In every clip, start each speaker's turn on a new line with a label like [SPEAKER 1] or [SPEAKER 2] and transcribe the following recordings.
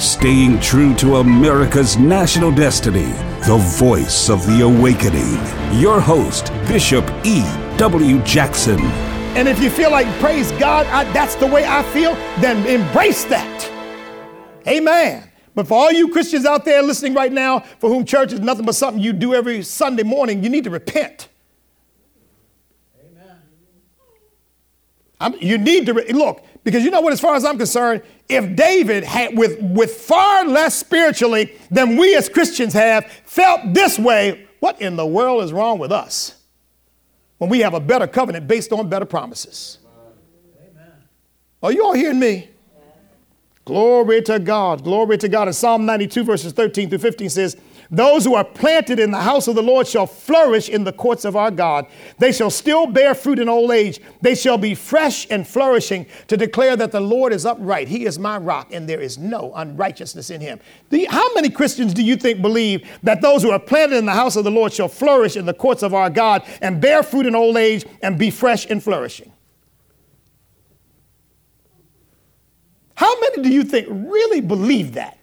[SPEAKER 1] staying true to America's national destiny, the voice of the awakening. Your host, Bishop E. W. Jackson.
[SPEAKER 2] And if you feel like, praise God, I, that's the way I feel, then embrace that. Amen. But for all you Christians out there listening right now, for whom church is nothing but something you do every Sunday morning, you need to repent. Amen. I'm, you need to look because you know what? As far as I'm concerned, if David had, with with far less spiritually than we as Christians have, felt this way, what in the world is wrong with us? When we have a better covenant based on better promises. Are you all hearing me? Glory to God. Glory to God. And Psalm 92, verses 13 through 15 says, Those who are planted in the house of the Lord shall flourish in the courts of our God. They shall still bear fruit in old age. They shall be fresh and flourishing to declare that the Lord is upright. He is my rock, and there is no unrighteousness in him. The, how many Christians do you think believe that those who are planted in the house of the Lord shall flourish in the courts of our God and bear fruit in old age and be fresh and flourishing? How many do you think really believe that?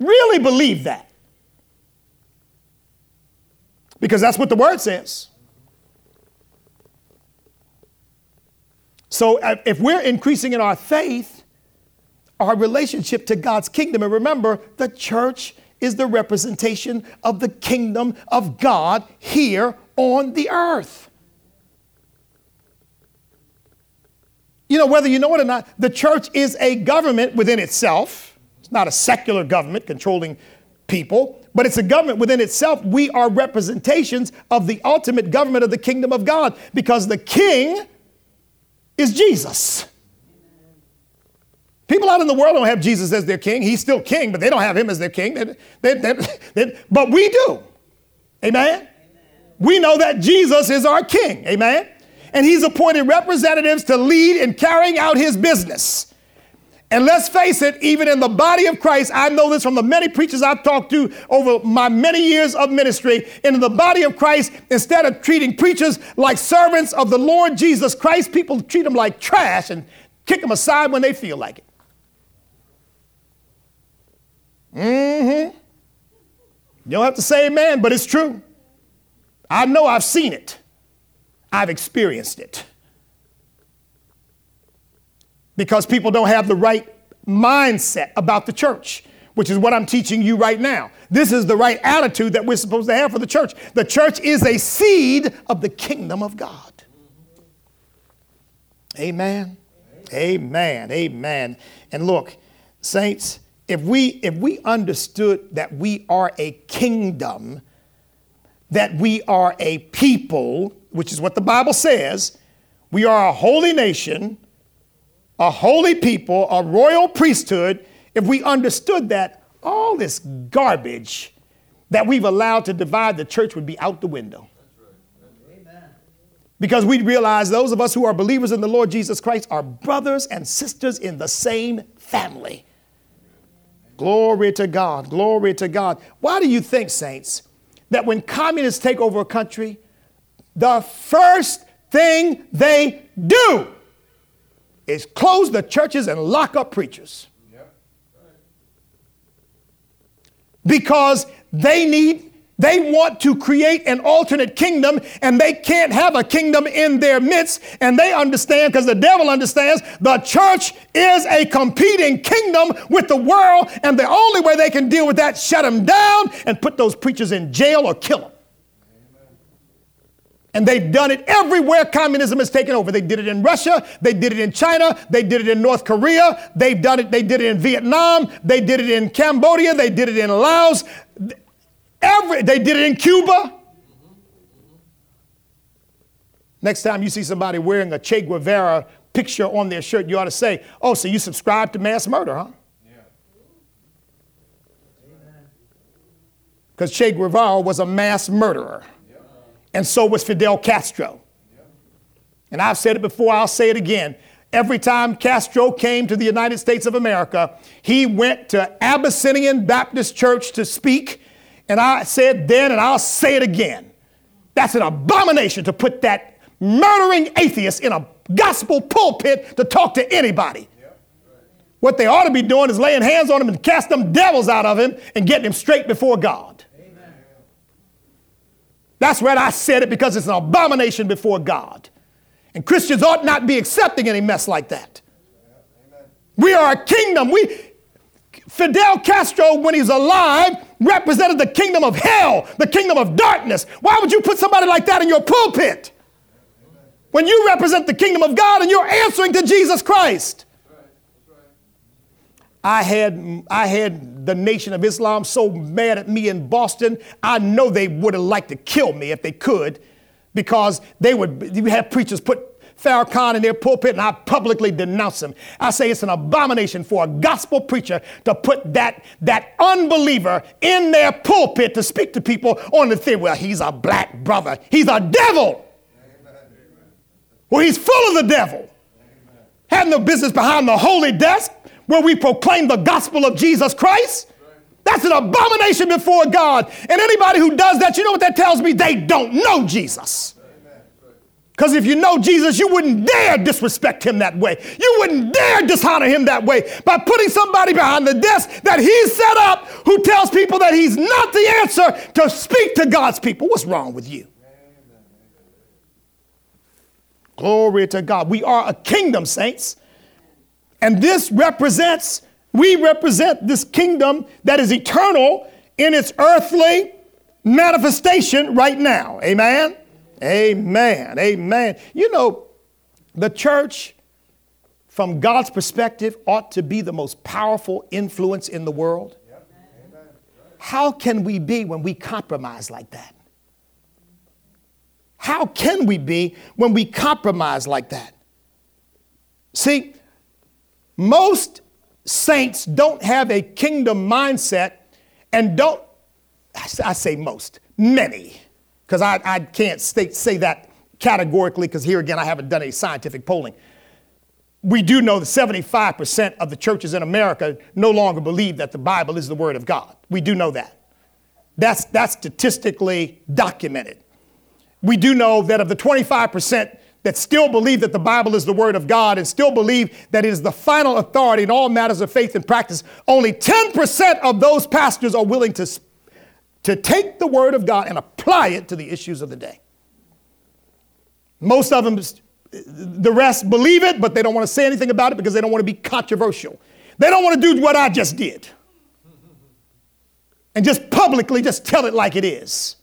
[SPEAKER 2] Really believe that? Because that's what the word says. So uh, if we're increasing in our faith, our relationship to God's kingdom, and remember, the church is the representation of the kingdom of God here on the earth. You know, whether you know it or not, the church is a government within itself. It's not a secular government controlling people, but it's a government within itself. We are representations of the ultimate government of the kingdom of God because the king is Jesus. People out in the world don't have Jesus as their king. He's still king, but they don't have him as their king. They, they, they, but we do. Amen? Amen? We know that Jesus is our king. Amen? and he's appointed representatives to lead in carrying out his business. And let's face it, even in the body of Christ, I know this from the many preachers I've talked to over my many years of ministry. In the body of Christ, instead of treating preachers like servants of the Lord Jesus Christ, people treat them like trash and kick them aside when they feel like it. Mm-hmm. You don't have to say amen, but it's true. I know I've seen it. I've experienced it. Because people don't have the right mindset about the church, which is what I'm teaching you right now. This is the right attitude that we're supposed to have for the church. The church is a seed of the kingdom of God. Amen. Amen. Amen. And look, saints, if we if we understood that we are a kingdom, that we are a people which is what the Bible says, we are a holy nation, a holy people, a royal priesthood. If we understood that, all this garbage that we've allowed to divide the church would be out the window. Because we realize those of us who are believers in the Lord Jesus Christ are brothers and sisters in the same family. Glory to God. Glory to God. Why do you think, saints, that when communists take over a country, the first thing they do is close the churches and lock up preachers. Because they need, they want to create an alternate kingdom and they can't have a kingdom in their midst. And they understand, because the devil understands, the church is a competing kingdom with the world. And the only way they can deal with that, shut them down and put those preachers in jail or kill them. And they've done it everywhere communism has taken over. They did it in Russia, they did it in China, they did it in North Korea, they've done it, they did it in Vietnam, they did it in Cambodia, they did it in Laos, every, they did it in Cuba. Next time you see somebody wearing a Che Guevara picture on their shirt, you ought to say, Oh, so you subscribe to mass murder, huh? Because Che Guevara was a mass murderer and so was Fidel Castro. And I've said it before, I'll say it again. Every time Castro came to the United States of America, he went to Abyssinian Baptist Church to speak. And I said then, and I'll say it again that's an abomination to put that murdering atheist in a gospel pulpit to talk to anybody. What they ought to be doing is laying hands on him and cast them devils out of him and getting him straight before God. That's where I said it because it's an abomination before God. And Christians ought not be accepting any mess like that. Amen. We are a kingdom. We Fidel Castro, when he's alive, represented the kingdom of hell, the kingdom of darkness. Why would you put somebody like that in your pulpit? When you represent the kingdom of God and you're answering to Jesus Christ. I had, I had the Nation of Islam so mad at me in Boston, I know they would have liked to kill me if they could, because they would you have preachers put Farrakhan in their pulpit and I publicly denounce him. I say it's an abomination for a gospel preacher to put that, that unbeliever in their pulpit to speak to people on the thing. Well, he's a black brother. He's a devil. Amen. Well, he's full of the devil. Amen. Have no business behind the holy desk where we proclaim the gospel of Jesus Christ. That's an abomination before God. And anybody who does that, you know what that tells me? They don't know Jesus. Because if you know Jesus, you wouldn't dare disrespect him that way. You wouldn't dare dishonor him that way by putting somebody behind the desk that he set up who tells people that he's not the answer to speak to God's people. What's wrong with you? Glory to God. We are a kingdom, saints. And this represents, we represent this kingdom that is eternal in its earthly manifestation right now. Amen? Amen. Amen. You know, the church, from God's perspective, ought to be the most powerful influence in the world. How can we be when we compromise like that? How can we be when we compromise like that? See, most saints don't have a kingdom mindset and don't, I say most, many because I, I can't state, say that categorically because here again, I haven't done any scientific polling. We do know that 75% of the churches in America no longer believe that the Bible is the Word of God. We do know that. That's, that's statistically documented. We do know that of the 25% that still believe that the Bible is the Word of God and still believe that it is the final authority in all matters of faith and practice, only 10% of those pastors are willing to to take the Word of God and apply it to the issues of the day. Most of them, the rest believe it, but they don't want to say anything about it because they don't want to be controversial. They don't want to do what I just did and just publicly just tell it like it is.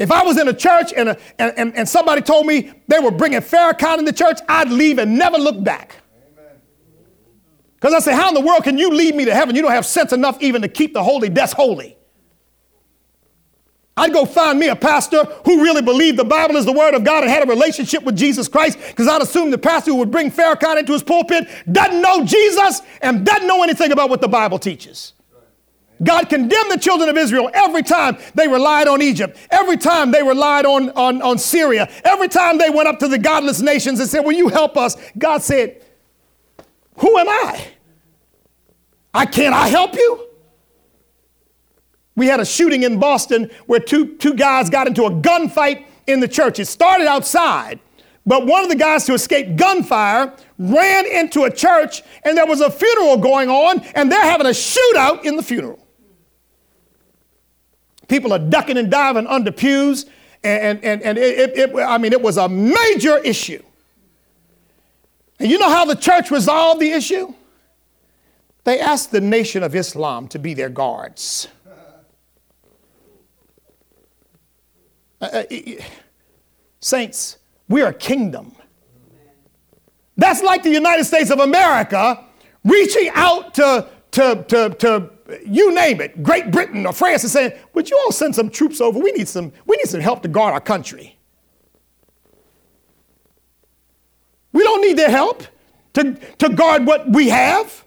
[SPEAKER 2] If I was in a church and, a, and, and, and somebody told me they were bringing Farrakhan in the church, I'd leave and never look back. Because I say, how in the world can you lead me to heaven? You don't have sense enough even to keep the holy desk holy. I'd go find me a pastor who really believed the Bible is the Word of God and had a relationship with Jesus Christ, because I'd assume the pastor who would bring Farrakhan into his pulpit doesn't know Jesus and doesn't know anything about what the Bible teaches. God condemned the children of Israel every time they relied on Egypt, every time they relied on, on, on Syria, every time they went up to the godless nations and said, Will you help us? God said, who am I? I can't I help you? We had a shooting in Boston where two, two guys got into a gunfight in the church. It started outside, but one of the guys to escape gunfire ran into a church and there was a funeral going on and they're having a shootout in the funeral. People are ducking and diving under pews and, and, and it, it, it I mean, it was a major issue. And you know how the church resolved the issue? They asked the Nation of Islam to be their guards. Uh, uh saints, we're a kingdom. That's like the United States of America reaching out to, to, to, to you name it, Great Britain or France is saying, Would you all send some troops over? We need some, we need some help to guard our country. We don't need their help to, to guard what we have.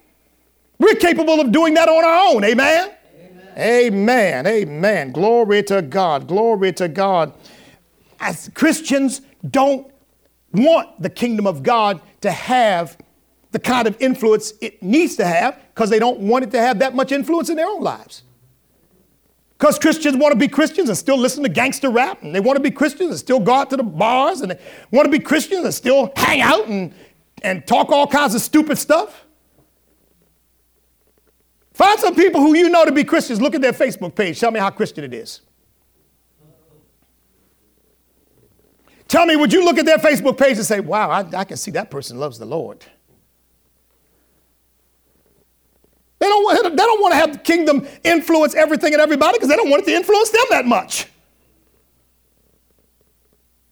[SPEAKER 2] We're capable of doing that on our own. Amen? Amen. Amen. Amen. Glory to God. Glory to God. As Christians don't want the kingdom of God to have the kind of influence it needs to have because they don't want it to have that much influence in their own lives. Because Christians want to be Christians and still listen to gangster rap, and they want to be Christians and still go out to the bars, and they want to be Christians and still hang out and and talk all kinds of stupid stuff. Find some people who you know to be Christians. Look at their Facebook page. Tell me how Christian it is. Tell me, would you look at their Facebook page and say, wow, I, I can see that person loves the Lord? They don't, want, they don't want to have the kingdom influence everything and everybody because they don't want it to influence them that much.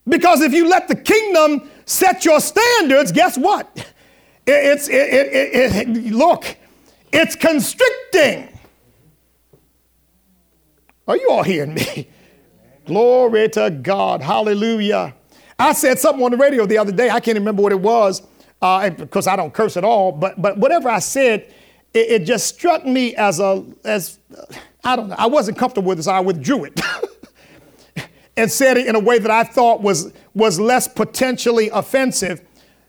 [SPEAKER 2] Because if you let the kingdom set your standards, guess what? It's, it, it, it, look, it's constricting. Are you all hearing me? Glory to God. Hallelujah. I said something on the radio the other day. I can't remember what it was uh, because I don't curse at all. But, but whatever I said, it, it just struck me as a, as, I don't know, I wasn't comfortable with it, so I withdrew it. and said it in a way that I thought was, was less potentially offensive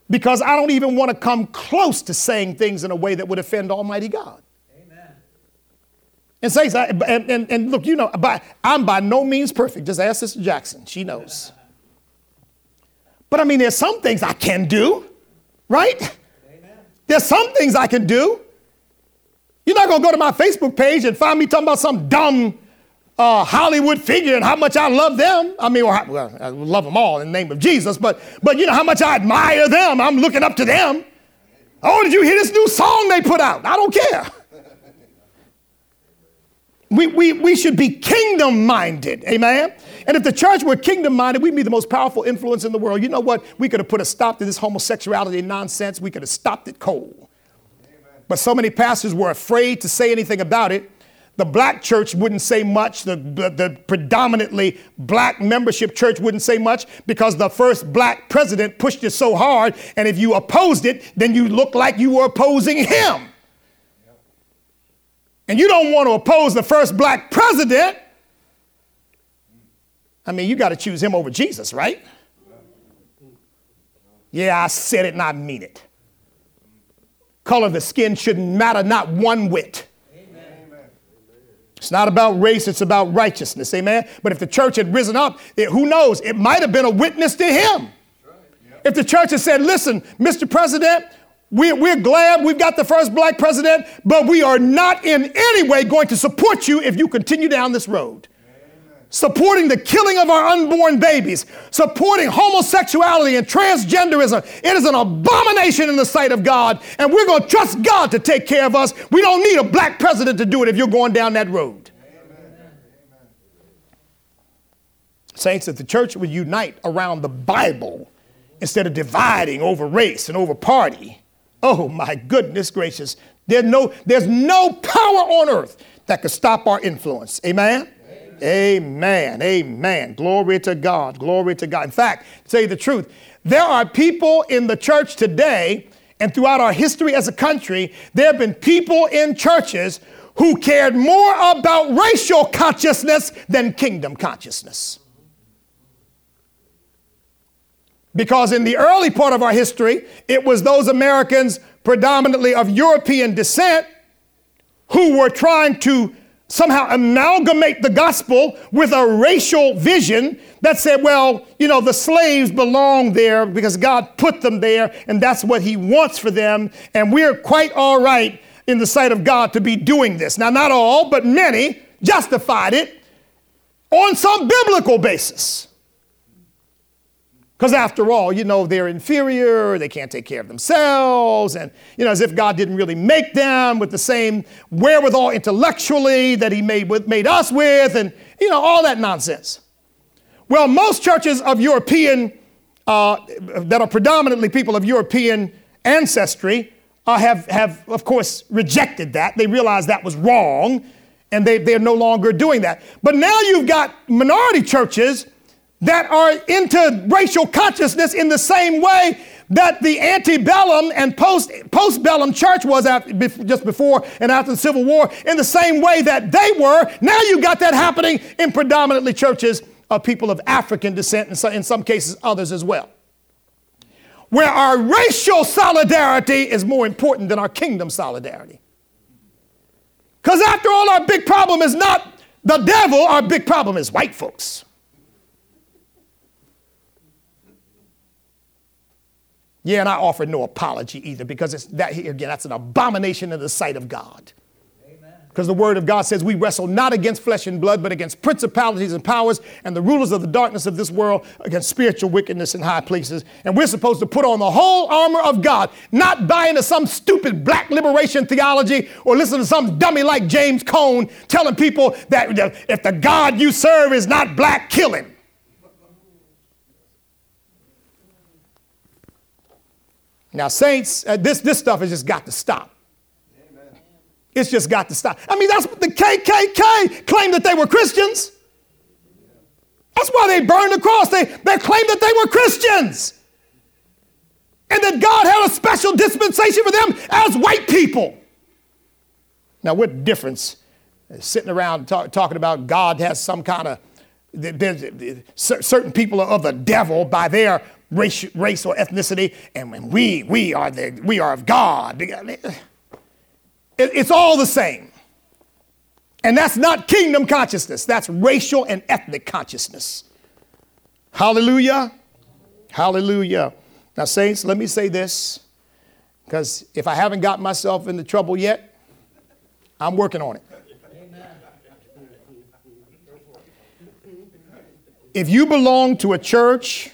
[SPEAKER 2] because I don't even want to come close to saying things in a way that would offend Almighty God. Amen. And say, and, and, and look, you know, by, I'm by no means perfect. Just ask Sister Jackson. She knows. But I mean, there's some things I can do, right? Amen. There's some things I can do. You're not going to go to my Facebook page and find me talking about some dumb uh, Hollywood figure and how much I love them. I mean, well, well, I love them all in the name of Jesus, but, but you know how much I admire them. I'm looking up to them. Oh, did you hear this new song they put out? I don't care. We, we, we should be kingdom minded, amen? And if the church were kingdom minded, we'd be the most powerful influence in the world. You know what? We could have put a stop to this homosexuality nonsense. We could have stopped it cold. But so many pastors were afraid to say anything about it. The black church wouldn't say much. The, the, the, predominantly black membership church wouldn't say much because the first black president pushed it so hard. And if you opposed it, then you looked like you were opposing him. And you don't want to oppose the first black president. I mean, you got to choose him over Jesus, right? Yeah, I said it and I mean it. Color of the skin shouldn't matter, not one whit. It's not about race, it's about righteousness. Amen. But if the church had risen up, it, who knows? It might have been a witness to him. If the church had said, listen, Mr. President, we're, we're glad we've got the first black president, but we are not in any way going to support you if you continue down this road supporting the killing of our unborn babies, supporting homosexuality and transgenderism. It is an abomination in the sight of God, and we're going to trust God to take care of us. We don't need a black president to do it if you're going down that road. Amen. Saints, if the church would unite around the Bible instead of dividing over race and over party, oh my goodness gracious, there's no, there's no power on earth that could stop our influence. Amen? Amen. Amen. Glory to God. Glory to God. In fact, you the truth, there are people in the church today and throughout our history as a country, there have been people in churches who cared more about racial consciousness than kingdom consciousness. Because in the early part of our history, it was those Americans predominantly of European descent who were trying to somehow amalgamate the gospel with a racial vision that said, well, you know, the slaves belong there because God put them there and that's what He wants for them. And we're quite all right in the sight of God to be doing this. Now, not all, but many justified it on some biblical basis. Because after all, you know, they're inferior, they can't take care of themselves, and, you know, as if God didn't really make them with the same wherewithal intellectually that He made, with, made us with, and, you know, all that nonsense. Well, most churches of European, uh, that are predominantly people of European ancestry, uh, have, have, of course, rejected that. They realize that was wrong, and they, they're no longer doing that. But now you've got minority churches that are into racial consciousness in the same way that the antebellum and post postbellum church was just before and after the Civil War, in the same way that they were. Now you got that happening in predominantly churches of people of African descent, and in some cases others as well. Where our racial solidarity is more important than our kingdom solidarity. Because after all, our big problem is not the devil, our big problem is white folks. Yeah, and I offer no apology either because it's that again, that's an abomination in the sight of God. Because the word of God says we wrestle not against flesh and blood, but against principalities and powers and the rulers of the darkness of this world, against spiritual wickedness in high places. And we're supposed to put on the whole armor of God, not buy into some stupid black liberation theology or listen to some dummy like James Cone telling people that if the God you serve is not black, kill him. Now, saints, uh, this, this stuff has just got to stop. It's just got to stop. I mean, that's what the KKK claimed that they were Christians. That's why they burned the cross. They, they claimed that they were Christians. And that God had a special dispensation for them as white people. Now, what difference? Sitting around talk, talking about God has some kind of, certain people are of the devil by their race, race or ethnicity, and when we, we, are the, we are of God. It's all the same. And that's not kingdom consciousness, that's racial and ethnic consciousness. Hallelujah. Hallelujah. Now, saints, let me say this, because if I haven't got myself into trouble yet, I'm working on it. If you belong to a church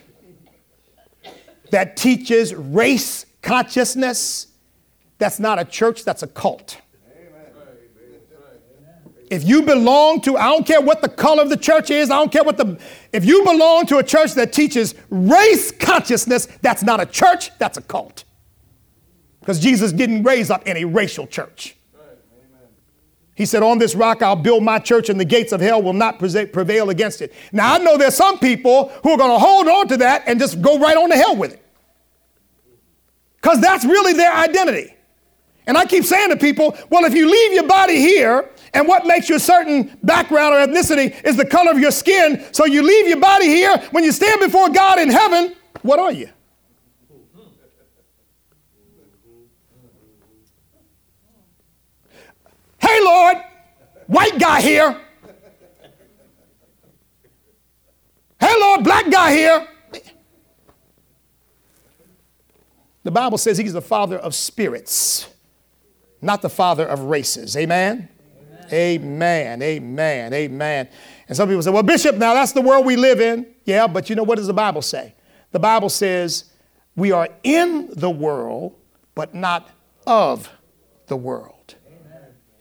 [SPEAKER 2] that teaches race consciousness, that's not a church, that's a cult. If you belong to, I don't care what the color of the church is, I don't care what the, if you belong to a church that teaches race consciousness, that's not a church, that's a cult. Because Jesus didn't raise up any racial church. He said, On this rock I'll build my church, and the gates of hell will not prevail against it. Now, I know there's some people who are going to hold on to that and just go right on to hell with it. Because that's really their identity. And I keep saying to people, well, if you leave your body here, and what makes you a certain background or ethnicity is the color of your skin, so you leave your body here, when you stand before God in heaven, what are you? Hey, Lord, white guy here. Hey, Lord, black guy here. The Bible says he's the father of spirits not the father of races. Amen? Amen. Amen. Amen. And some people say, well, Bishop, now that's the world we live in. Yeah, but you know what does the Bible say? The Bible says we are in the world, but not of the world.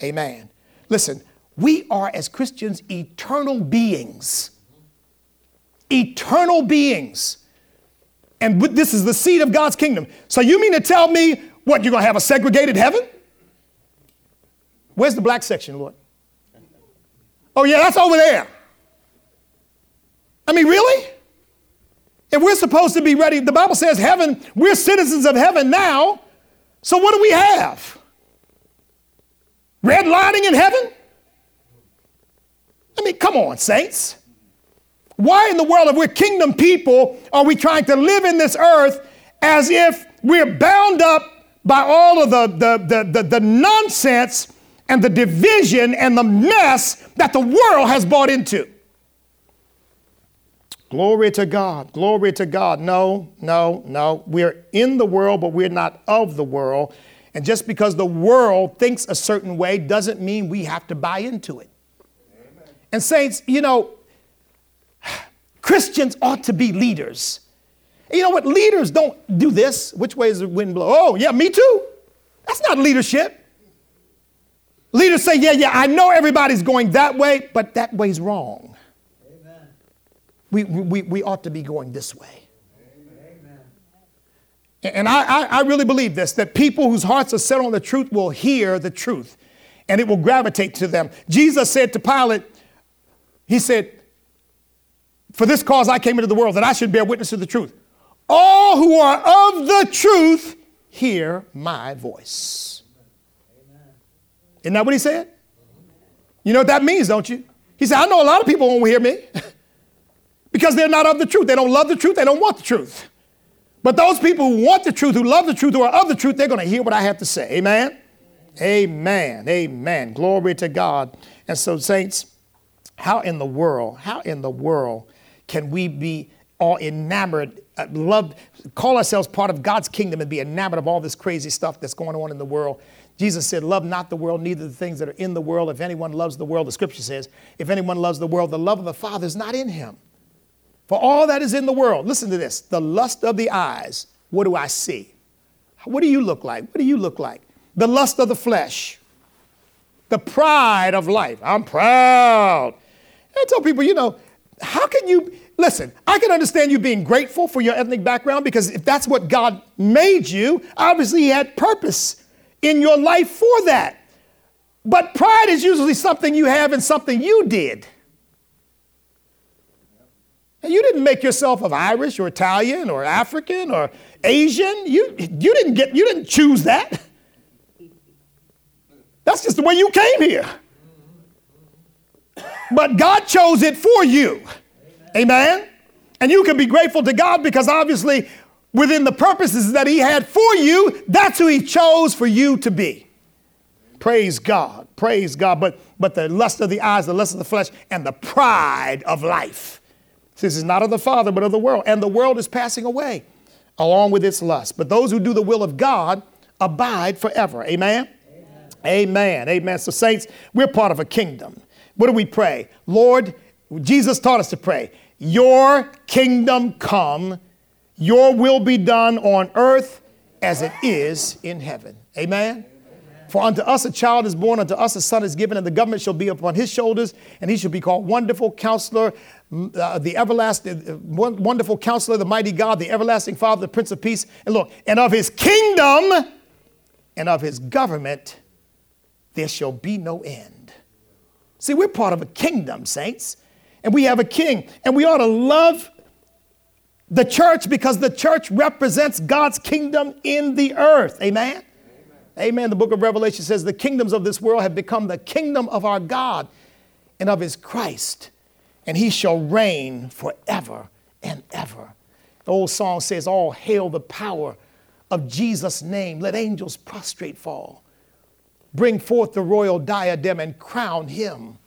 [SPEAKER 2] Amen. Listen, we are as Christians eternal beings. Eternal beings. And this is the seed of God's kingdom. So you mean to tell me what, you're going to have a segregated heaven? Where's the black section, Lord? Oh, yeah, that's over there. I mean, really? If we're supposed to be ready, the Bible says heaven, we're citizens of heaven now. So what do we have? Redlining in heaven? I mean, come on, saints. Why in the world, if we're kingdom people, are we trying to live in this earth as if we're bound up by all of the, the, the, the, the nonsense and the division and the mess that the world has bought into. Glory to God. Glory to God. No, no, no. We're in the world, but we're not of the world. And just because the world thinks a certain way doesn't mean we have to buy into it. Amen. And, saints, you know, Christians ought to be leaders. You know what? Leaders don't do this. Which way is the wind blow? Oh, yeah, me too. That's not leadership. Leaders say, yeah, yeah, I know everybody's going that way, but that way's wrong. Amen. We, we, we ought to be going this way. And I, I really believe this that people whose hearts are set on the truth will hear the truth and it will gravitate to them. Jesus said to Pilate, He said, For this cause I came into the world, that I should bear witness to the truth. All who are of the truth hear my voice. Isn't that what he said? You know what that means, don't you? He said, I know a lot of people won't hear me because they're not of the truth. They don't love the truth, they don't want the truth. But those people who want the truth, who love the truth, who are of the truth, they're going to hear what I have to say. Amen? Amen. Amen. Glory to God. And so, saints, how in the world, how in the world can we be all enamored uh, love, call ourselves part of God's kingdom and be enamored of all this crazy stuff that's going on in the world. Jesus said, Love not the world, neither the things that are in the world. If anyone loves the world, the scripture says, if anyone loves the world, the love of the Father is not in him. For all that is in the world, listen to this the lust of the eyes, what do I see? What do you look like? What do you look like? The lust of the flesh, the pride of life. I'm proud. I tell people, you know, how can you listen? I can understand you being grateful for your ethnic background because if that's what God made you, obviously He had purpose in your life for that. But pride is usually something you have and something you did. And you didn't make yourself of Irish or Italian or African or Asian. You, you, didn't get, you didn't choose that. That's just the way you came here. But God chose it for you. Amen. And you can be grateful to God because obviously, within the purposes that He had for you, that's who He chose for you to be. Praise God. Praise God. But, but the lust of the eyes, the lust of the flesh, and the pride of life. This is not of the Father, but of the world. And the world is passing away along with its lust. But those who do the will of God abide forever. Amen? Amen. Amen. Amen. So, saints, we're part of a kingdom. What do we pray? Lord, Jesus taught us to pray, Your kingdom come, your will be done on earth as it is in heaven. Amen. For unto us a child is born, unto us a son is given, and the government shall be upon his shoulders, and he shall be called Wonderful Counselor, uh, the everlasting, uh, wonderful Counselor, the mighty God, the everlasting Father, the Prince of Peace. And look, and of his kingdom and of his government there shall be no end. See, we're part of a kingdom, saints, and we have a king, and we ought to love the church because the church represents God's kingdom in the earth. Amen? Amen. The book of Revelation says the kingdoms of this world have become the kingdom of our God and of his Christ, and he shall reign forever and ever. The old song says, All hail the power of Jesus' name. Let angels prostrate fall. Bring forth the royal diadem and crown him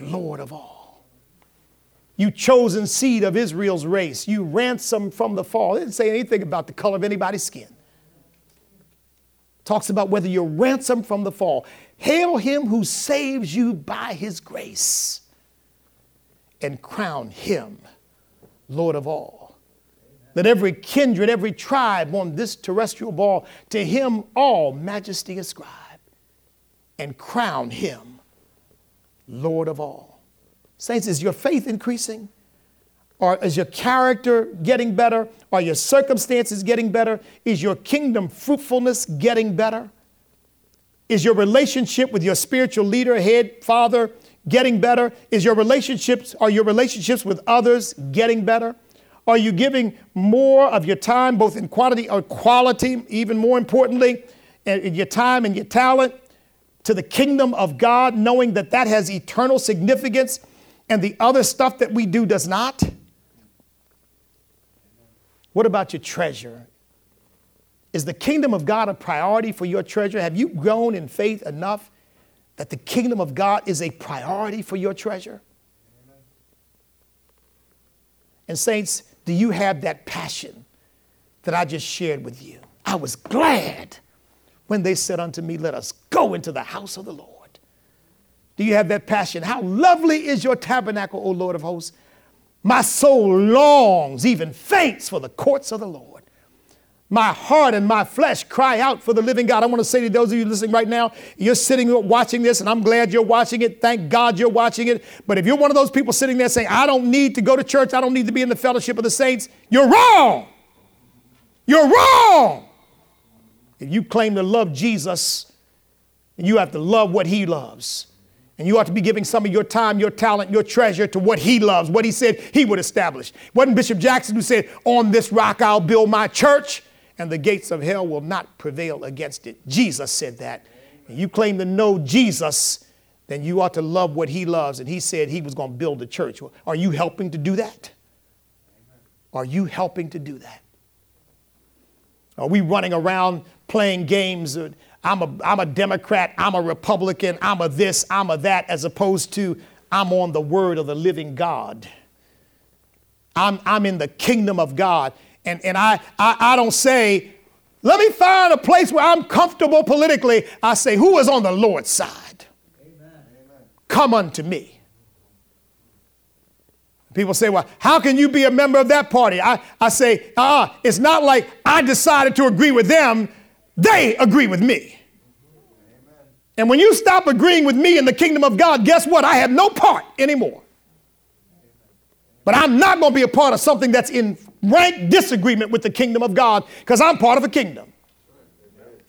[SPEAKER 2] Lord of all. You chosen seed of Israel's race, you ransomed from the fall. It didn't say anything about the color of anybody's skin talks about whether you're ransomed from the fall. Hail him who saves you by his grace and crown him Lord of all. Let every kindred, every tribe on this terrestrial ball, to him all majesty ascribe and crown him Lord of all. Saints, is your faith increasing? Or is your character getting better? Are your circumstances getting better? Is your kingdom fruitfulness getting better? Is your relationship with your spiritual leader, head, father, getting better? Is your relationships, are your relationships with others getting better? Are you giving more of your time, both in quantity or quality, even more importantly, uh, in your time and your talent to the kingdom of God, knowing that that has eternal significance and the other stuff that we do does not? What about your treasure? Is the kingdom of God a priority for your treasure? Have you grown in faith enough that the kingdom of God is a priority for your treasure? And, saints, do you have that passion that I just shared with you? I was glad when they said unto me, Let us go into the house of the Lord. Do you have that passion? How lovely is your tabernacle, O Lord of hosts! My soul longs, even faints for the courts of the Lord. My heart and my flesh cry out for the living God. I want to say to those of you listening right now, you're sitting watching this, and I'm glad you're watching it. Thank God you're watching it. But if you're one of those people sitting there saying, I don't need to go to church, I don't need to be in the fellowship of the saints, you're wrong. You're wrong. If you claim to love Jesus, you have to love what he loves. And you ought to be giving some of your time, your talent, your treasure to what he loves, what he said he would establish. Wasn't Bishop Jackson who said, On this rock I'll build my church, and the gates of hell will not prevail against it. Jesus said that. And you claim to know Jesus, then you ought to love what he loves. And he said he was going to build a church. Are you helping to do that? Are you helping to do that? Are we running around playing games? I'm a, I'm a Democrat, I'm a Republican, I'm a this, I'm a that, as opposed to I'm on the word of the living God. I'm, I'm in the kingdom of God. And, and I, I, I don't say, let me find a place where I'm comfortable politically. I say, who is on the Lord's side? Amen. Come unto me. People say, well, how can you be a member of that party? I, I say, uh uh it's not like I decided to agree with them, they agree with me. And when you stop agreeing with me in the kingdom of God, guess what? I have no part anymore. But I'm not going to be a part of something that's in rank disagreement with the kingdom of God because I'm part of a kingdom.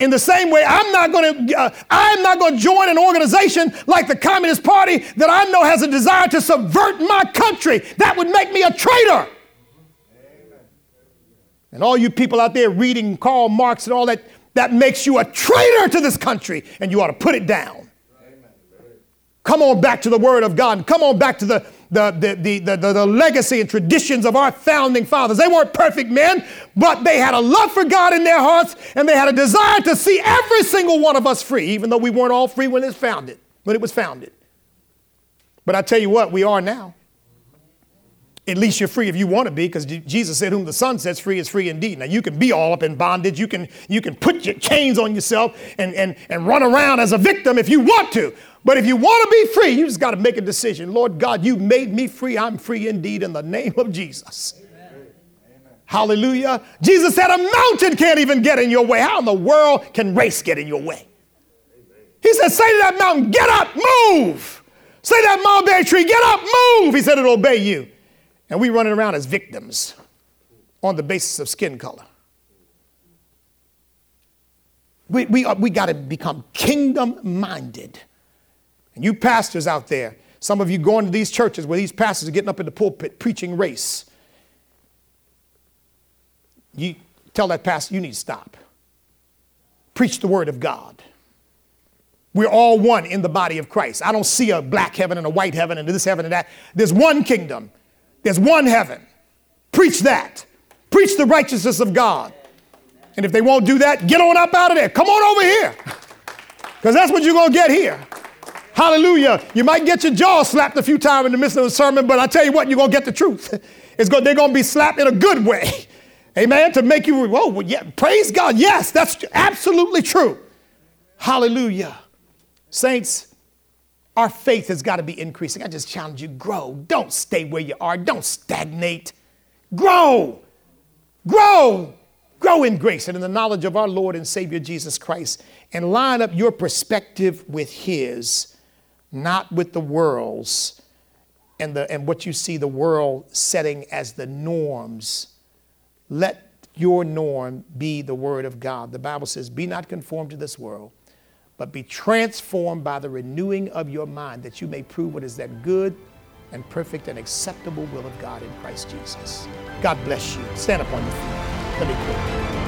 [SPEAKER 2] In the same way, I'm not going to uh, I'm not going to join an organization like the Communist Party that I know has a desire to subvert my country. That would make me a traitor. And all you people out there reading Karl Marx and all that, that makes you a traitor to this country, and you ought to put it down. Come on back to the Word of God. Come on back to the, the, the, the, the, the, legacy and traditions of our founding fathers. They weren't perfect men, but they had a love for God in their hearts, and they had a desire to see every single one of us free, even though we weren't all free when it was founded, when it was founded. But I tell you what, we are now. At least you're free if you want to be, because Jesus said, Whom the Son sets free is free indeed. Now you can be all up in bondage. You can, you can put your chains on yourself and, and, and run around as a victim if you want to. But if you want to be free, you just got to make a decision. Lord God, you made me free. I'm free indeed in the name of Jesus. Amen. Hallelujah. Jesus said, A mountain can't even get in your way. How in the world can race get in your way? He said, Say to that mountain, Get up, move. Say to that mulberry tree, Get up, move. He said, It'll obey you. And we running around as victims on the basis of skin color. We, we, uh, we got to become kingdom minded. And you pastors out there, some of you going to these churches where these pastors are getting up in the pulpit preaching race. You tell that pastor, you need to stop. Preach the word of God. We're all one in the body of Christ. I don't see a black heaven and a white heaven and this heaven and that. There's one kingdom. There's one heaven. Preach that. Preach the righteousness of God. And if they won't do that, get on up out of there. Come on over here. Because that's what you're going to get here. Hallelujah. You might get your jaw slapped a few times in the midst of the sermon, but I tell you what, you're going to get the truth. It's going, they're going to be slapped in a good way. Amen. To make you, oh, well, yeah, praise God. Yes, that's absolutely true. Hallelujah. Saints, our faith has got to be increasing. I just challenge you grow. Don't stay where you are. Don't stagnate. Grow. Grow. Grow in grace and in the knowledge of our Lord and Savior Jesus Christ and line up your perspective with His, not with the world's and, the, and what you see the world setting as the norms. Let your norm be the Word of God. The Bible says, Be not conformed to this world but be transformed by the renewing of your mind that you may prove what is that good and perfect and acceptable will of God in Christ Jesus. God bless you. Stand up on your feet. Let me pray.